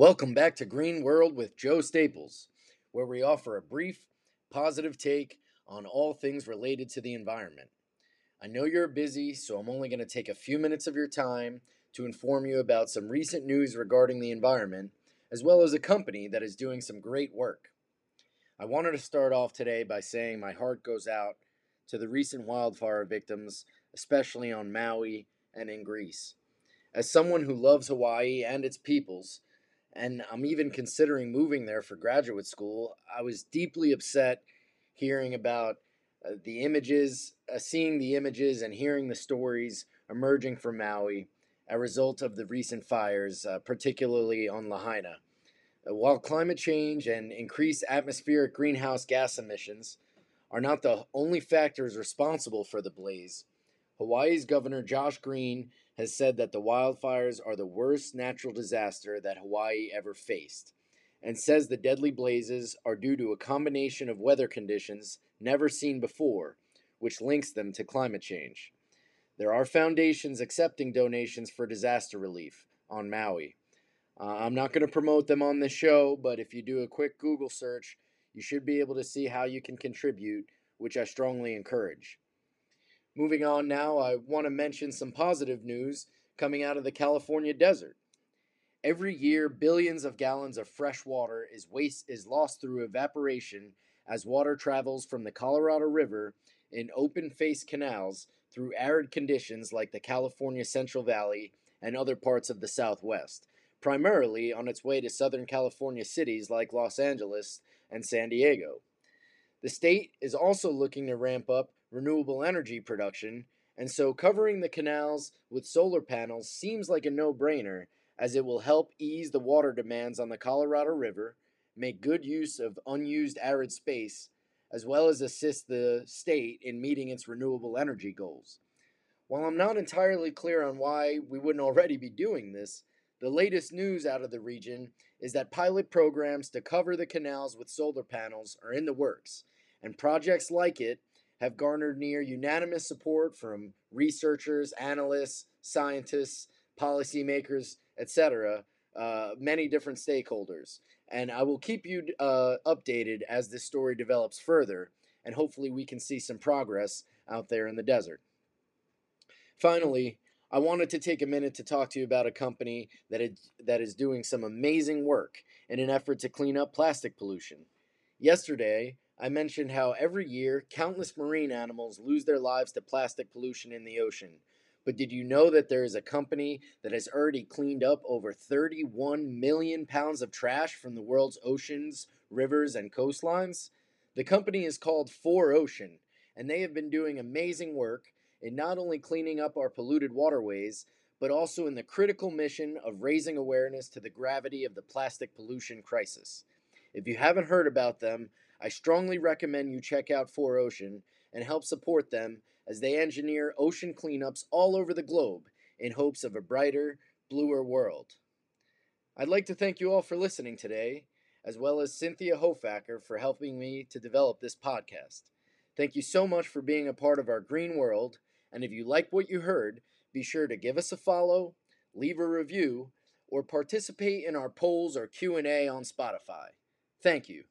Welcome back to Green World with Joe Staples, where we offer a brief, positive take on all things related to the environment. I know you're busy, so I'm only going to take a few minutes of your time to inform you about some recent news regarding the environment, as well as a company that is doing some great work. I wanted to start off today by saying my heart goes out to the recent wildfire victims, especially on Maui and in Greece. As someone who loves Hawaii and its peoples, and I'm even considering moving there for graduate school. I was deeply upset hearing about uh, the images, uh, seeing the images, and hearing the stories emerging from Maui a result of the recent fires, uh, particularly on Lahaina. Uh, while climate change and increased atmospheric greenhouse gas emissions are not the only factors responsible for the blaze, Hawaii's Governor Josh Green has said that the wildfires are the worst natural disaster that Hawaii ever faced, and says the deadly blazes are due to a combination of weather conditions never seen before, which links them to climate change. There are foundations accepting donations for disaster relief on Maui. Uh, I'm not going to promote them on this show, but if you do a quick Google search, you should be able to see how you can contribute, which I strongly encourage. Moving on now, I want to mention some positive news coming out of the California desert. Every year, billions of gallons of fresh water is waste is lost through evaporation as water travels from the Colorado River in open-face canals through arid conditions like the California Central Valley and other parts of the Southwest, primarily on its way to Southern California cities like Los Angeles and San Diego. The state is also looking to ramp up renewable energy production, and so covering the canals with solar panels seems like a no brainer as it will help ease the water demands on the Colorado River, make good use of unused arid space, as well as assist the state in meeting its renewable energy goals. While I'm not entirely clear on why we wouldn't already be doing this, the latest news out of the region is that pilot programs to cover the canals with solar panels are in the works, and projects like it have garnered near unanimous support from researchers, analysts, scientists, policymakers, etc., uh, many different stakeholders. And I will keep you uh, updated as this story develops further, and hopefully we can see some progress out there in the desert. Finally, I wanted to take a minute to talk to you about a company that is, that is doing some amazing work in an effort to clean up plastic pollution. Yesterday, I mentioned how every year countless marine animals lose their lives to plastic pollution in the ocean. But did you know that there is a company that has already cleaned up over 31 million pounds of trash from the world's oceans, rivers, and coastlines? The company is called 4Ocean, and they have been doing amazing work in not only cleaning up our polluted waterways, but also in the critical mission of raising awareness to the gravity of the plastic pollution crisis. If you haven't heard about them, I strongly recommend you check out 4Ocean and help support them as they engineer ocean cleanups all over the globe in hopes of a brighter, bluer world. I'd like to thank you all for listening today, as well as Cynthia Hofacker for helping me to develop this podcast. Thank you so much for being a part of our green world, and if you like what you heard, be sure to give us a follow, leave a review, or participate in our polls or Q&A on Spotify. Thank you.